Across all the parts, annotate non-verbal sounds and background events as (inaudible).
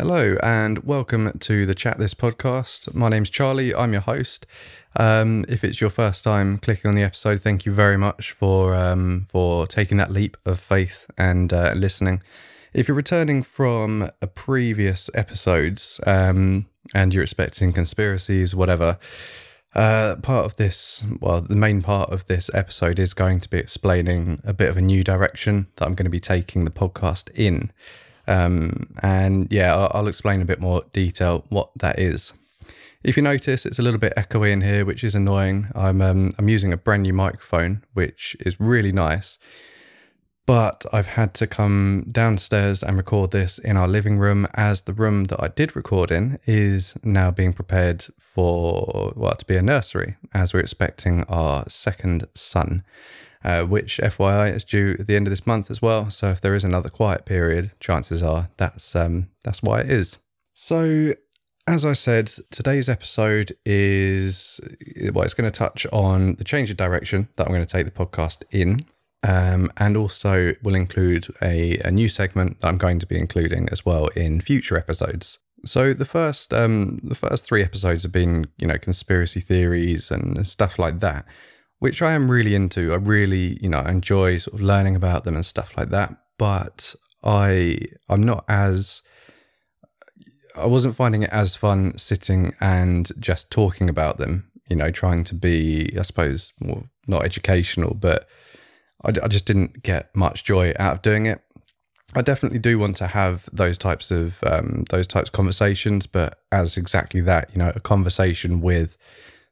Hello and welcome to the Chat This podcast. My name's Charlie. I'm your host. Um, if it's your first time clicking on the episode, thank you very much for um, for taking that leap of faith and uh, listening. If you're returning from a previous episodes um, and you're expecting conspiracies, whatever, uh, part of this, well, the main part of this episode is going to be explaining a bit of a new direction that I'm going to be taking the podcast in. Um, and yeah, I'll, I'll explain a bit more detail what that is. If you notice, it's a little bit echoey in here, which is annoying. I'm um, I'm using a brand new microphone, which is really nice, but I've had to come downstairs and record this in our living room, as the room that I did record in is now being prepared for well to be a nursery, as we're expecting our second son uh, which FYI is due at the end of this month as well. So if there is another quiet period, chances are that's um, that's why it is. So as I said, today's episode is well, it's going to touch on the change of direction that I'm going to take the podcast in. Um, and also will include a, a new segment that I'm going to be including as well in future episodes. So the first um, the first three episodes have been you know conspiracy theories and stuff like that which I am really into. I really, you know, enjoy sort of learning about them and stuff like that. But I, I'm not as, I wasn't finding it as fun sitting and just talking about them. You know, trying to be, I suppose, not educational, but I, I just didn't get much joy out of doing it. I definitely do want to have those types of um, those types of conversations, but as exactly that, you know, a conversation with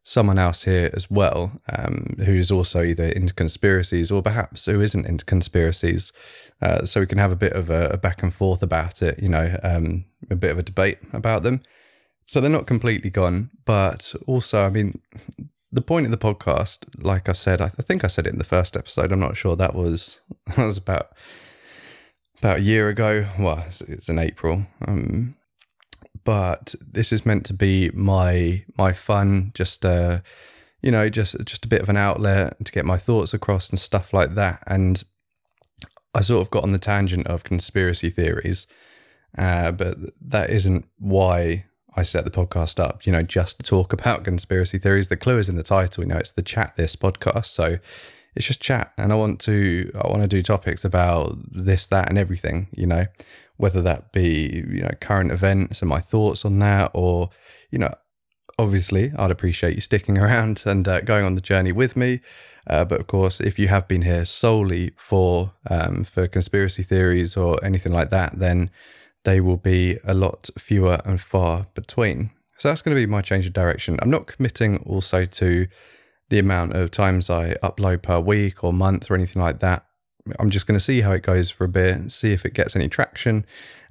someone else here as well um, who's also either into conspiracies or perhaps who isn't into conspiracies. Uh, so we can have a bit of a, a, back and forth about it, you know, um, a bit of a debate about them. So they're not completely gone, but also, I mean, the point of the podcast, like I said, I, think I said it in the first episode. I'm not sure that was (laughs) that was about about a year ago. Well, it's, it's in April. Um, but this is meant to be my my fun, just uh, you know, just just a bit of an outlet to get my thoughts across and stuff like that. And I sort of got on the tangent of conspiracy theories, uh, but that isn't why I set the podcast up. You know, just to talk (laughs) about conspiracy theories. The clue is in the title. You know, it's the chat this podcast, so it's just chat and i want to i want to do topics about this that and everything you know whether that be you know current events and my thoughts on that or you know obviously i'd appreciate you sticking (laughs) around and uh, going on the journey with me. Uh, but of course if you have been here solely for um, for conspiracy theories or anything like that then they will be a lot fewer and far between. So that's going to be my change of direction. I'm not committing also to the amount of times I upload per week or month or anything like that. I'm just going to see how it goes for a bit, see if it gets any traction,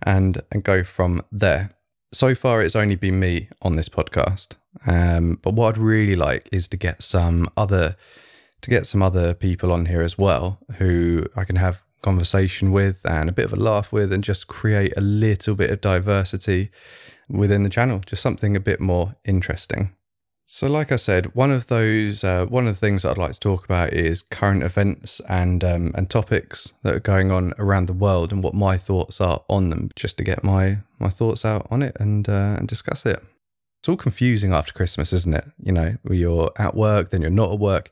and and go from there. So far, it's only been me on this podcast, um, but what I'd really like is to get some other to get some other people on here as well who I can have conversation with and a bit of a laugh with, and just create a little bit of diversity within the channel, just something a bit more interesting. So, like I said, one of those, uh, one of the things that I'd like to talk about is current events and um, and topics that are going on around the world and what my thoughts are on them, just to get my my thoughts out on it and uh, and discuss it. It's all confusing after Christmas, isn't it? You know, you're at work, then you're not at work.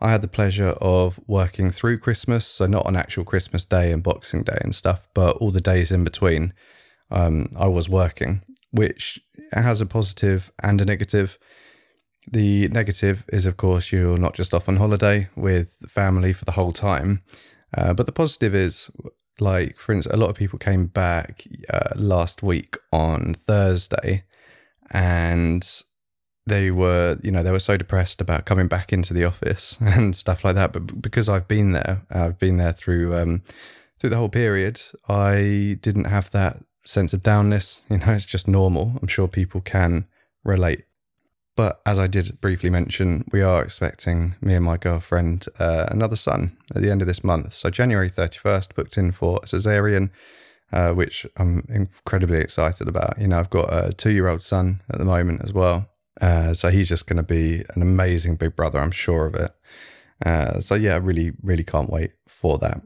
I had the pleasure of working through Christmas, so not on actual Christmas Day and Boxing Day and stuff, but all the days in between, um, I was working, which has a positive and a negative the negative is, of course, you're not just off on holiday with family for the whole time. Uh, but the positive is, like, for instance, a lot of people came back uh, last week on Thursday and they were, you know, they were so depressed about coming back into the office (laughs) and stuff like that. But because I've been there, I've been there through, um, through the whole period, I didn't have that sense of downness. (laughs) You know, it's just normal. I'm sure people can relate but as I did briefly mention, we are expecting me and my girlfriend uh, another son at the end of this month. So January 31st, booked in for a cesarean, uh, which I'm incredibly excited about. You know, I've got a two year old son at the moment as well. Uh, so he's just going to be an amazing big brother, I'm sure of it. Uh, so yeah, really, really can't wait for that.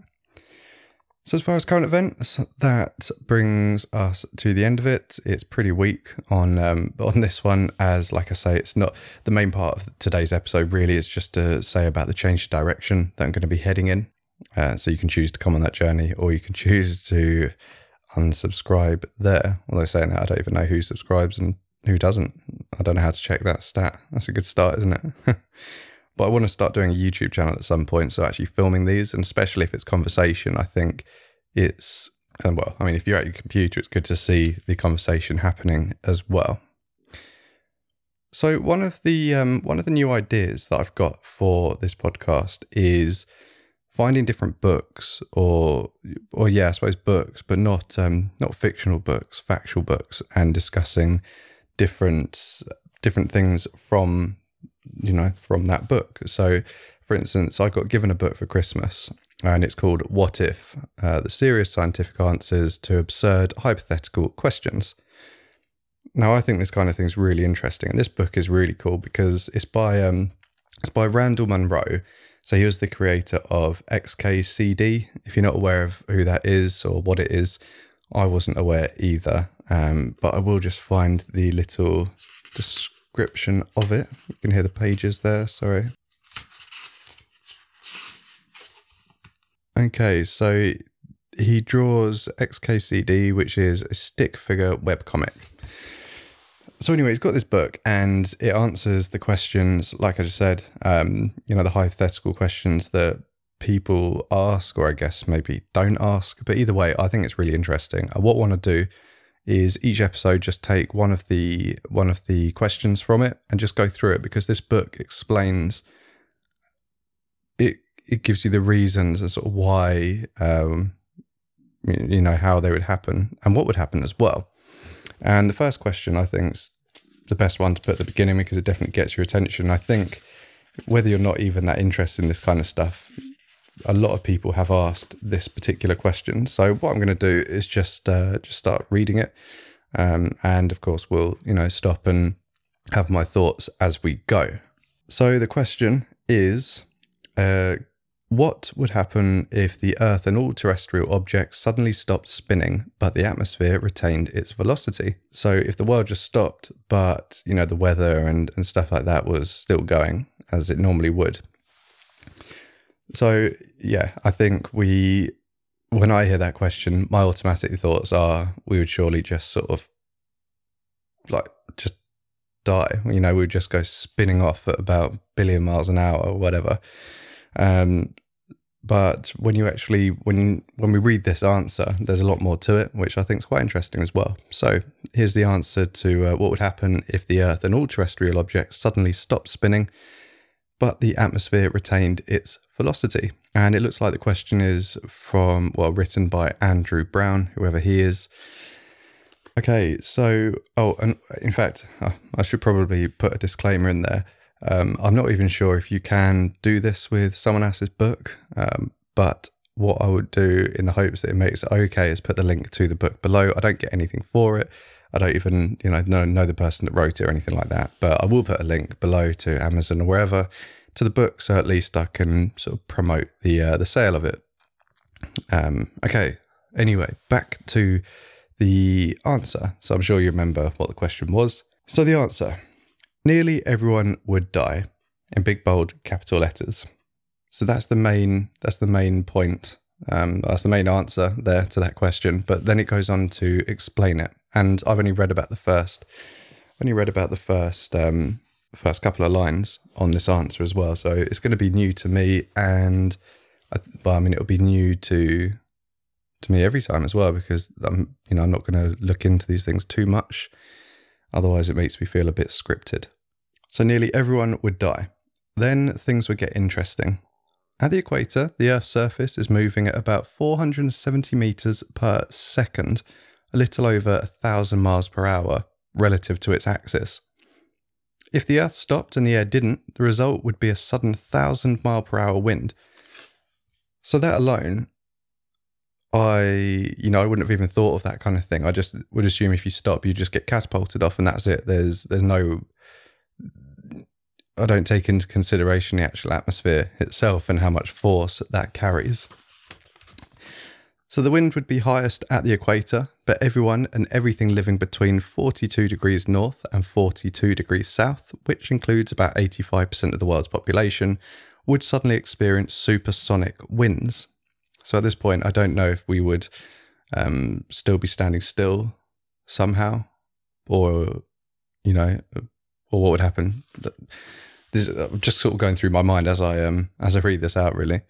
So, as far as current events, that brings us to the end of it. It's pretty weak on um, (laughs) on this one, as like I say, it's not the main part of today's episode. Really, it's just to say about the change of direction that I'm going to be heading in. Uh, so you can choose to come on that journey, or you can (laughs) choose to unsubscribe there. Although saying that, I don't even know who subscribes and who doesn't. I don't know how to check that stat. That's a good start, isn't it? (laughs) but I want to start doing a YouTube channel at some point. So actually filming these, and especially if it's conversation, I think it's and well, I mean, if you're at your computer, it's good to see the conversation happening as well. So one of the um, one of the new ideas that I've got for this podcast is finding different books or or yeah, I suppose books, but not um, not fictional books, factual books, and discussing different different things from you know from that book. So, for instance, I got given a book for Christmas, and it's called "What If: uh, The Serious Scientific Answers to Absurd Hypothetical Questions." Now, I think this kind of thing is really interesting, and this book is really cool because it's by um, it's by Randall Munroe so he was the creator of XKCD. If you're not aware of who that is or what it is, I wasn't aware either. Um, but I will just find the little description of it. You can hear the pages there. Sorry. Okay, so he draws XKCD, which is a stick figure webcomic so anyway, he's got this book and it answers the questions, like I just said, um, you know, the hypothetical questions that people ask, or I guess maybe don't ask. But either way, I think it's really interesting. And what I want to do is each episode just take one of the one of the questions from it and just go through it because this book explains it it gives you the reasons as sort of why um, you know how they would happen and what would happen as well and the first question I think is the best one to put at the beginning because it definitely gets your attention. I think whether you're not even that interested in this kind of stuff, a lot of people have asked this particular question. So what I'm going to do is just uh, just start reading it, um, and of course we'll you know stop and have my thoughts as we go. So the question is, uh, what would happen if the Earth and all terrestrial objects suddenly stopped spinning, but the atmosphere retained its velocity? So if the world just stopped, but you know the weather and, and stuff like that was still going as it normally would. So yeah, I think we when I hear that question, my automatic thoughts are we would surely just sort of like just die. You know, we would just go spinning off at about billion miles an hour or whatever. Um, but when you actually when when we read this answer there's a lot more to it which i think is quite interesting as well so here's the answer to uh, what would happen if the earth and all terrestrial objects suddenly stopped spinning but the atmosphere retained its velocity and it looks like the question is from well written by andrew brown whoever he is okay so oh and in fact i should probably put a disclaimer in there um, I'm not even sure if you can do this with someone else's book, um, but what I would do in the hopes that it makes it okay is put the link to the book below. I don't get anything for it. I don't even, you know, know, know the person that wrote it or anything like that. But I will put a link below to Amazon or wherever to the book, so at least I can sort of promote the uh, the sale of it. Um, okay. Anyway, back to the answer. So I'm sure you remember what the question was. So the answer nearly everyone would die in big bold capital letters. So that's the main that's the main point. Um, that's the main answer there to that question. But then it goes on to explain it. And I've only read about the first only read about the first um, first couple of lines on this answer as well. So it's going to be new to me, and I, well, I mean it'll be new to to me every time as well because I'm you know I'm not going to look into these things too much. Otherwise, it makes me feel a bit scripted. So nearly everyone would die. Then things would get interesting. At the equator, the Earth's surface is moving at about 470 meters per second, a little over 1,000 miles per hour relative to its axis. If the Earth stopped and the air didn't, the result would be a sudden 1,000 mile per hour wind. So that alone I, you know, I wouldn't have even thought of that kind of thing. I just would assume if you stop, you just get catapulted off, and that's it. There's there's no, I don't take into consideration the actual atmosphere itself and how much force that carries. So the wind would be highest at the equator, but everyone and everything living between 42 degrees north and 42 degrees south, which includes about 85% of the world's population, would suddenly experience supersonic winds. So at this point, I don't know if we would um, still be standing still somehow, or you know, or what would happen. This is just sort of going through my mind as I um as I read this out. Really,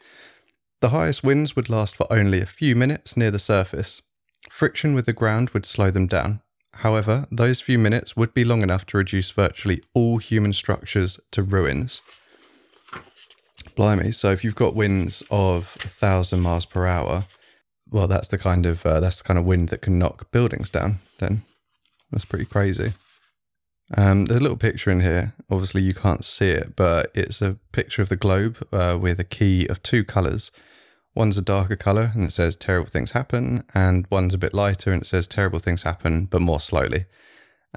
the highest winds would last for only a few minutes near the surface. Friction with the ground would slow them down. However, those few minutes would be long enough to reduce virtually all human structures to ruins. Blimey! So if you've got winds of a thousand miles per hour, well, that's the kind of uh, that's the kind of wind that can knock buildings down. Then that's pretty crazy. Um, there's a little picture in here. Obviously, you can't see it, but it's a picture of the globe uh, with a key of two colors. One's a darker color and it says terrible things happen, and one's a bit lighter and it says terrible things happen, but more slowly.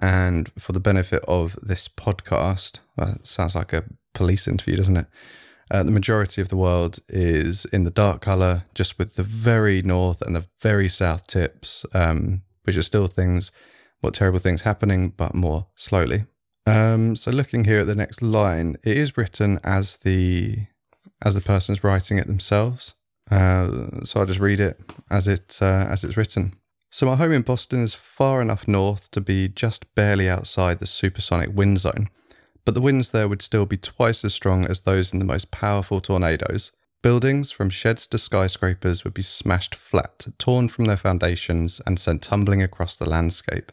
And for the benefit of this podcast, well, sounds like a police interview, doesn't it? Uh, the majority of the world is in the dark color, just with the very north and the very south tips, um, which are still things, what terrible things happening, but more slowly. Um, so looking here at the next line, it is written as the as the person's writing it themselves. Uh, so I'll just read it as it uh, as it's written. So my home in Boston is far enough north to be just barely outside the supersonic wind zone but the winds there would still be twice as strong as those in the most powerful tornadoes. Buildings, from sheds to skyscrapers, would be smashed flat, torn from their foundations, and sent tumbling across the landscape.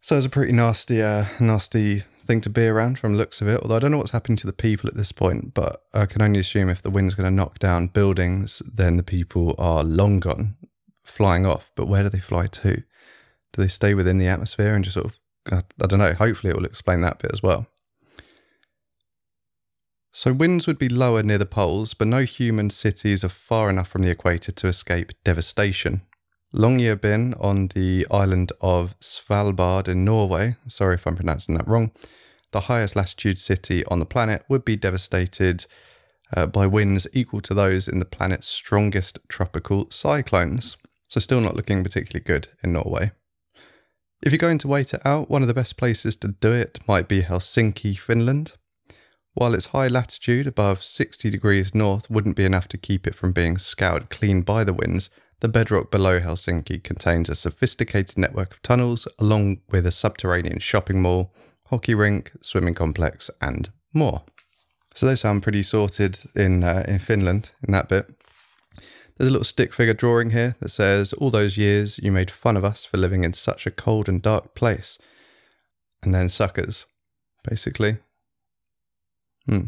So it's a pretty nasty, uh, nasty thing to be around from looks of it. Although I don't know what's happening to the people at this point, but I can only assume if the wind's going to knock down buildings, then the people are long gone, flying off. But where do they fly to? Do they stay within the atmosphere and just sort of I, I don't know. Hopefully, it will explain that bit as well. So, winds would be lower near the poles, but no human cities are far enough from the equator to escape devastation. Longyearbyen on the island of Svalbard in Norway, sorry if I'm pronouncing that wrong, the highest latitude city on the planet, would be devastated uh, by winds equal to those in the planet's strongest tropical cyclones. So, still not looking particularly good in Norway. If you're going to wait it out, one of the best places to do it might be Helsinki, Finland. While its high latitude above 60 degrees north wouldn't be enough to keep it from being scoured clean by the winds, the bedrock below Helsinki contains a sophisticated network of tunnels, along with a subterranean shopping mall, hockey rink, swimming complex, and more. So they sound pretty sorted in uh, in Finland in that bit. There's a little stick figure drawing here that says, All those years you made fun of us for living in such a cold and dark place. And then suckers, basically. Hmm.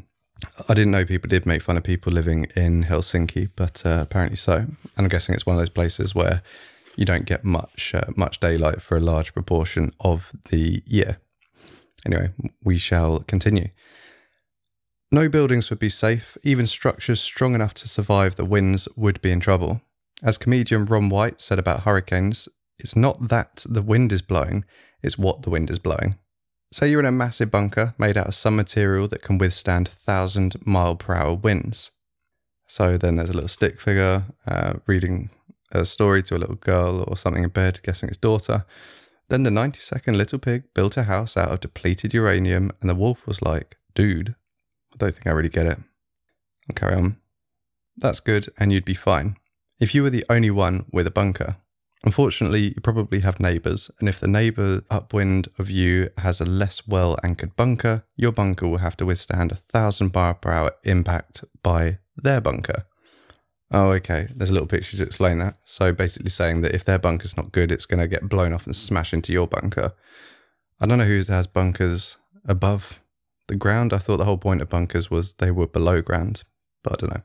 I didn't know people did make fun of people living in Helsinki, but uh, apparently so. And I'm guessing it's one of those places where you don't get much uh, much daylight for a large proportion of the year. Anyway, we shall continue. No buildings would be safe, even structures strong enough to survive the winds would be in trouble. As comedian Ron White said about hurricanes, it's not that the wind is blowing, it's what the wind is blowing. Say you're in a massive bunker made out of some material that can withstand 1,000 mile per hour winds. So then there's a little stick figure uh, reading a story to a little girl or something in bed, guessing it's daughter. Then the 90 second little pig built a house out of depleted uranium, and the wolf was like, dude, I don't think I really get it. I'll carry on. That's good, and you'd be fine. If you were the only one with a bunker, unfortunately, you probably have neighbours, and if the neighbour upwind of you has a less well anchored bunker, your bunker will have to withstand a thousand bar per hour impact by their bunker. Oh, okay. There's a little picture to explain that. So basically saying that if their bunker's not good, it's going to get blown off and smash into your bunker. I don't know who has bunkers above the ground. I thought the whole point of bunkers was they were below ground, but I don't know.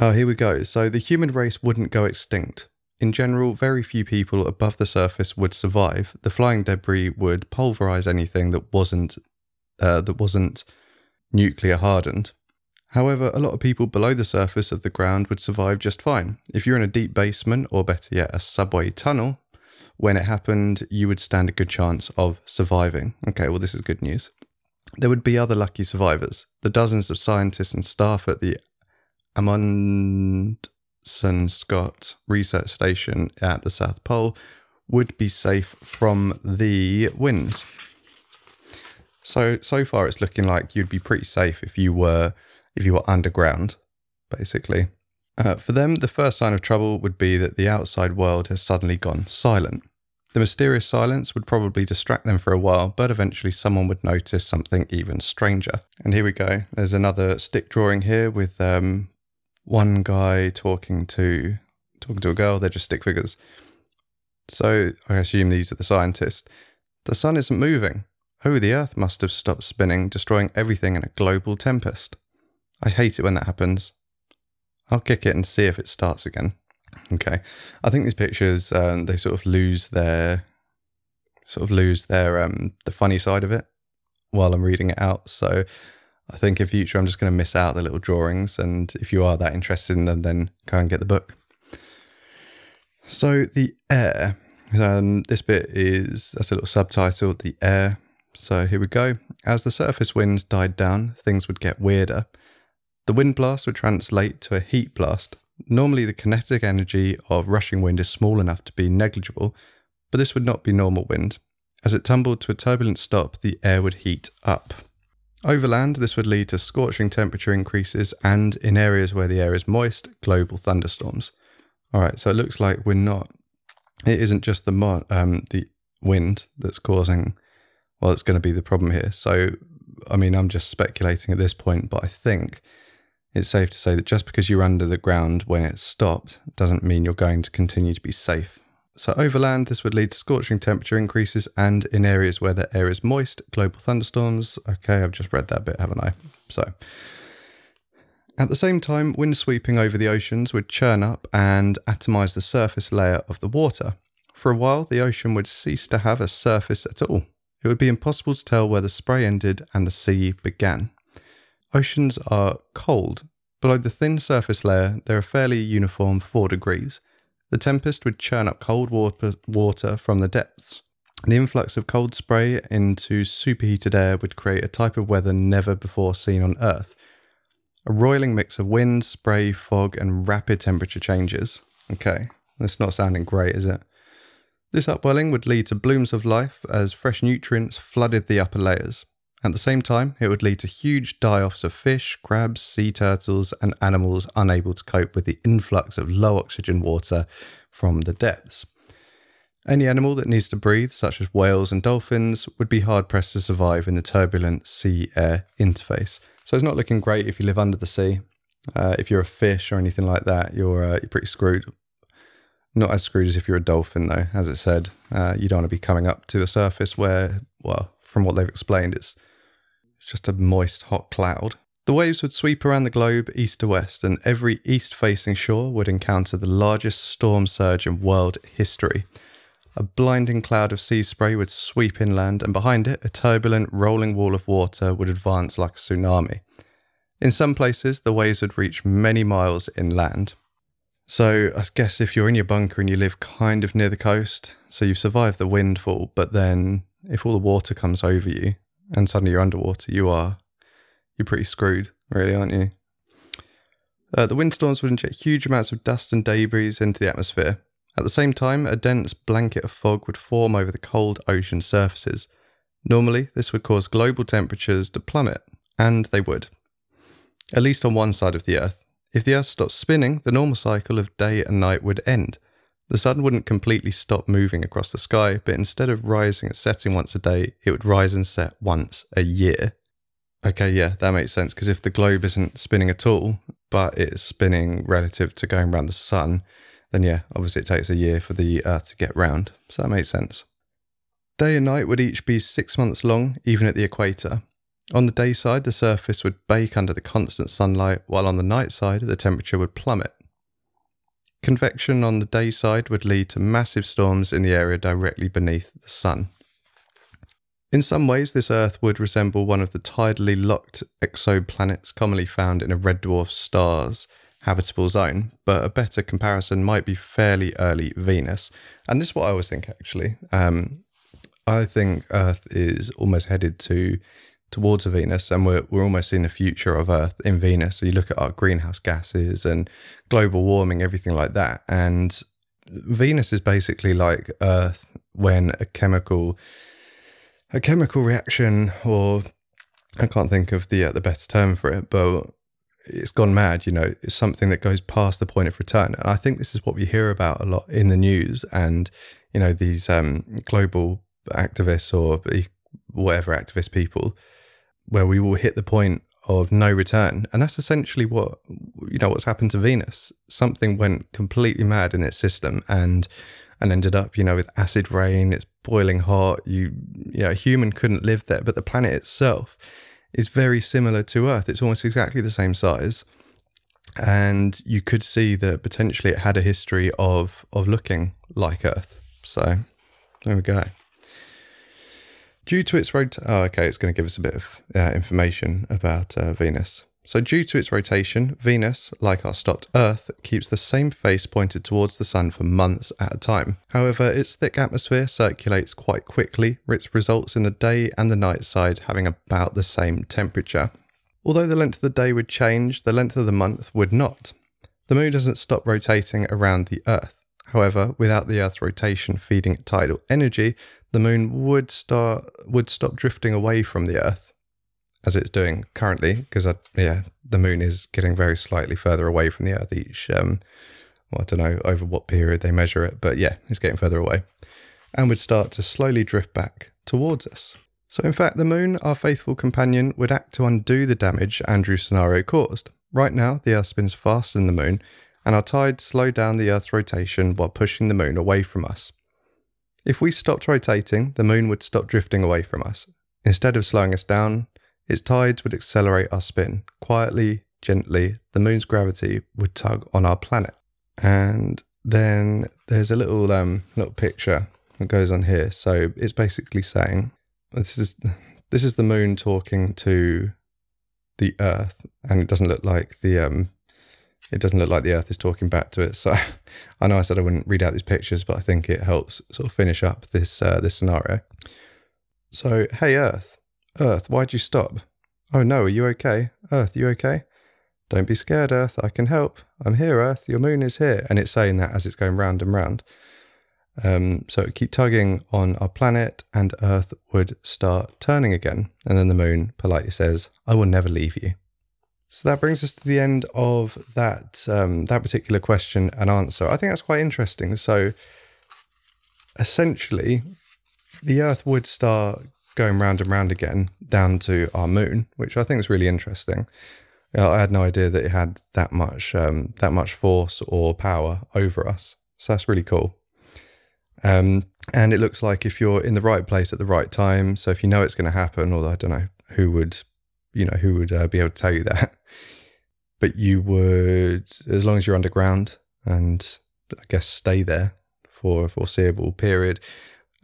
Oh, here we go. So the human race wouldn't go extinct. In general, very few people above the surface would survive. The flying debris would pulverize anything that wasn't uh, that wasn't nuclear hardened. However, a lot of people below the surface of the ground would survive just fine. If you're in a deep basement, or better yet, a subway tunnel, when it happened, you would stand a good chance of surviving. Okay, well, this is good news. There would be other lucky survivors. The dozens of scientists and staff at the Amundsen Scott Research Station at the South Pole would be safe from the winds. So so far, it's looking like you'd be pretty safe if you were if you were underground, basically. Uh, for them, the first sign of trouble would be that the outside world has suddenly gone silent. The mysterious silence would probably distract them for a while, but eventually someone would notice something even stranger. And here we go. There's another stick drawing here with um, one guy talking to talking to a girl. They're just stick figures. So I assume these are the scientists. The sun isn't moving. Oh, the Earth must have stopped spinning, destroying everything in a global tempest. I hate it when that happens. I'll kick it and see if it starts again. Okay, I think these pictures um, they sort of lose their sort of lose their um, the funny side of it while I'm reading it out. So I think in future I'm just going to miss out the little drawings, and if you are that interested in them, then go and get the book. So the air, um, this bit is that's a little subtitle, the air. So here we go. As the surface winds died down, things would get weirder. The wind blast would translate to a heat blast. Normally, the kinetic energy of rushing wind is small enough to be negligible, but this would not be normal wind. As it tumbled to a turbulent stop, the air would heat up. Overland, this would lead to scorching temperature increases and, in areas where the air is moist, global thunderstorms. All right, so it looks like we're not. It isn't just the mo- um, the wind that's causing. Well, it's going to be the problem here. So, I mean, I'm just speculating at this point, but I think it's safe to say that just because you're under the ground when it stopped doesn't mean you're going to continue to be safe. So, overland, this would lead to scorching temperature increases, and in areas where the air is moist, global thunderstorms. Okay, I've just read that bit, haven't I? So, at the same time, wind sweeping over the oceans would churn up and atomize the surface layer of the water. For a while, the ocean would cease to have a surface at all. It would be impossible to tell where the spray ended and the sea began. Oceans are cold. Below the thin surface layer, they're a fairly uniform 4 degrees. The tempest would churn up cold water, water from the depths. The influx of cold spray into superheated air would create a type of weather never before seen on Earth a roiling mix of wind, spray, fog, and rapid temperature changes. Okay, that's not sounding great, is it? This upwelling would lead to blooms of life as fresh nutrients flooded the upper layers. At the same time, it would lead to huge die offs of fish, crabs, sea turtles, and animals unable to cope with the influx of low oxygen water from the depths. Any animal that needs to breathe, such as whales and dolphins, would be hard pressed to survive in the turbulent sea air interface. So it's not looking great if you live under the sea. Uh, if you're a fish or anything like that, you're uh, you're pretty screwed. Not as screwed as if you're a dolphin, though. As it said, uh, you don't want to be coming up to a surface where, well, from what they've explained, it's it's just a moist, hot cloud. The waves would sweep around the globe east to west, and every east facing shore would encounter the largest storm surge in world history. A blinding cloud of sea spray would sweep inland, and behind it, a turbulent, rolling wall of water would advance like a tsunami. In some places, the waves would reach many miles inland. So, I guess if you're in your bunker and you live kind of near the coast, so you've survived the windfall, but then if all the water comes over you and suddenly you're underwater, you are you're pretty screwed, really, aren't you? Uh, the windstorms would inject huge amounts of dust and debris into the atmosphere, at the same time, a dense blanket of fog would form over the cold ocean surfaces. Normally, this would cause global temperatures to plummet, and they would. At least on one side of the Earth. If the Earth stopped spinning, the normal cycle of day and night would end. The sun wouldn't completely stop moving across the sky, but instead of rising and setting once a day, it would rise and set once a year. Okay, yeah, that makes sense because if the globe isn't spinning at all, but it's spinning relative to going around the sun, then yeah, obviously it takes a year for the Earth to get round. So that makes sense. Day and night would each be six months long, even at the equator. On the day side, the surface would bake under the constant sunlight, while on the night side, the temperature would plummet. Convection on the day side would lead to massive storms in the area directly beneath the sun. In some ways, this Earth would resemble one of the tidally locked exoplanets commonly found in a red dwarf star's habitable zone, but a better comparison might be fairly early Venus. And this is what I always think actually. Um, I think Earth is almost headed to towards a Venus, and we're we're almost seeing the future of Earth in Venus. So you look at our greenhouse gases and global warming, everything like that, and Venus is basically like Earth when a chemical a chemical reaction, or I can't think of the uh, the best term for it, but it's gone mad. You know, it's something that goes past the point of return. And I think this is what we hear about a lot in the news, and you know, these um, global activists or whatever activist people, where we will hit the point of no return, and that's essentially what you know what's happened to Venus. Something went completely mad in its system, and and ended up, you know, with acid rain. It's boiling hot. You, you know, a human couldn't live there, but the planet itself is very similar to Earth. It's almost exactly the same size. And you could see that potentially it had a history of of looking like Earth. So there we go. Due to its rot, oh, okay, it's going to give us a bit of uh, information about uh, Venus. So, due to its rotation, Venus, like our stopped Earth, keeps the same face pointed towards the Sun for months at a time. However, its thick atmosphere circulates quite quickly, which results in the day and the night side having about the same temperature. Although the length of the day would change, the length of the month would not. The Moon doesn't stop rotating around the Earth. However, without the Earth's rotation feeding it tidal energy, the Moon would start would stop drifting away from the Earth as it's doing currently, because yeah, the moon is getting very slightly further away from the Earth each. Um, well, I don't know over what period they measure it, but yeah, it's getting further away, and would start to slowly drift back towards us. So, in fact, the moon, our faithful companion, would act to undo the damage Andrew's scenario caused. Right now, the Earth spins faster than the moon, and our tides slow down the Earth's rotation while pushing the moon away from us. If we stopped rotating, the moon would stop drifting away from us. Instead of slowing us down, its tides would accelerate our spin. Quietly, gently, the moon's gravity would tug on our planet. And then there's a little um, little picture that goes on here. So it's basically saying this is this is the moon talking to the Earth, and it doesn't look like the um, it doesn't look like the Earth is talking back to it. So (laughs) I know I said I wouldn't read out these pictures, but I think it helps sort of finish up this uh, this scenario. So hey Earth, Earth, why'd you stop? Oh no, are you okay? Earth, you okay? Don't be scared, Earth. I can help. I'm here, Earth. Your moon is here. And it's saying that as it's going round and round. Um, so keep tugging on our planet, and Earth would start turning again. And then the moon politely says, I will never leave you. So that brings us to the end of that um, that particular question and answer. I think that's quite interesting. So essentially, the Earth would start going round and round again down to our moon, which I think is really interesting. I had no idea that it had that much um, that much force or power over us. So that's really cool. Um, and it looks like if you're in the right place at the right time, so if you know it's going to happen, although I don't know who would, you know, who would uh, be able to tell you that, (laughs) but you would, as long as you're underground and I guess stay there for a foreseeable period,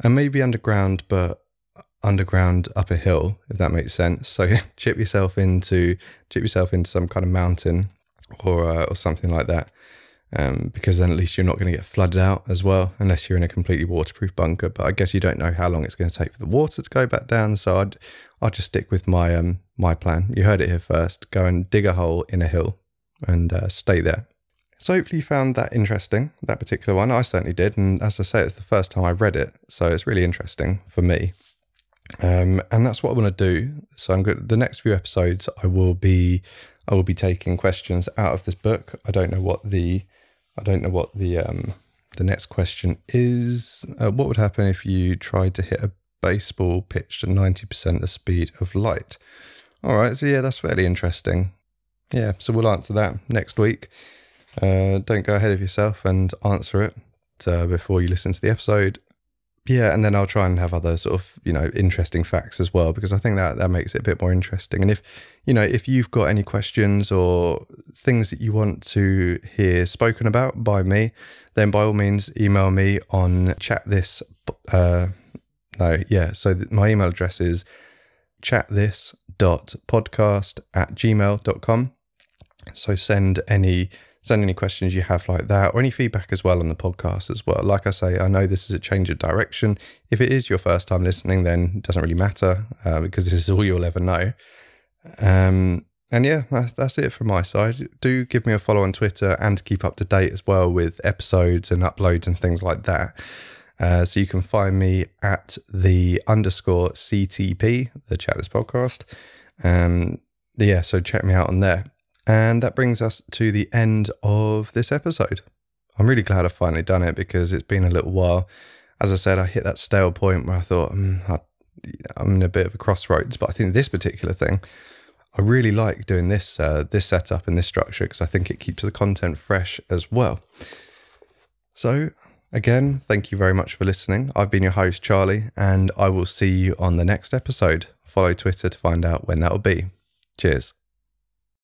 and maybe underground, but underground up a hill, if that makes sense. So (laughs) chip yourself into chip yourself into some kind of mountain or uh, or something like that, um, because then at least you're not going to get flooded out as well, unless you're in a completely waterproof bunker. But I guess you don't know how long it's going to take for the water to go back down. So I'd I'll just stick with my um my plan. You heard it here first. Go and dig a hole in a hill and uh, stay there. So hopefully you found that interesting, that particular one. I certainly did, and as I say, it's the first time I read it, so it's really interesting for me. Um, and that's what I want to do. So I'm good. The next few episodes, I will be, I will be taking questions out of this book. I don't know what the, I don't know what the, um, the next question is. Uh, what would happen if you tried to hit a baseball pitched at 90% the speed of light? All right. So yeah, that's fairly interesting. Yeah. So we'll answer that next week. Uh, don't go ahead of yourself and answer it uh, before you listen to the episode yeah, and then I'll try and have other sort of you know interesting facts as well because I think that that makes it a bit more interesting. And if you know if you've got any questions or things that you want to hear spoken about by me, then by all means email me on chat this. Uh, no, yeah. So th- my email address is chatthis.podcast at gmail.com. So send any send any questions you have like that or any feedback as well on the podcast as well. Like I say, I know this is a change of direction. If it is your first time listening, then it doesn't really matter uh, because this is all you'll ever know. Um, and yeah, that's it from my side. Do give me a follow on Twitter and keep up to date as well with episodes and uploads and things like that. Uh, so you can find me at the underscore CTP, the Chat This Podcast. Um, yeah, so check me out on there. And that brings us to the end of this episode. I'm really glad I've finally done it because it's been a little while. As I said, I hit that stale point where I thought, mm, I, I'm in a bit of a crossroads. But I think this particular thing, I really like doing this uh, this setup and this structure because I think it keeps the content fresh as well. So again, thank you very much for listening. I've been your host Charlie, and I will see you on the next episode. Follow Twitter to find out when that will be. Cheers.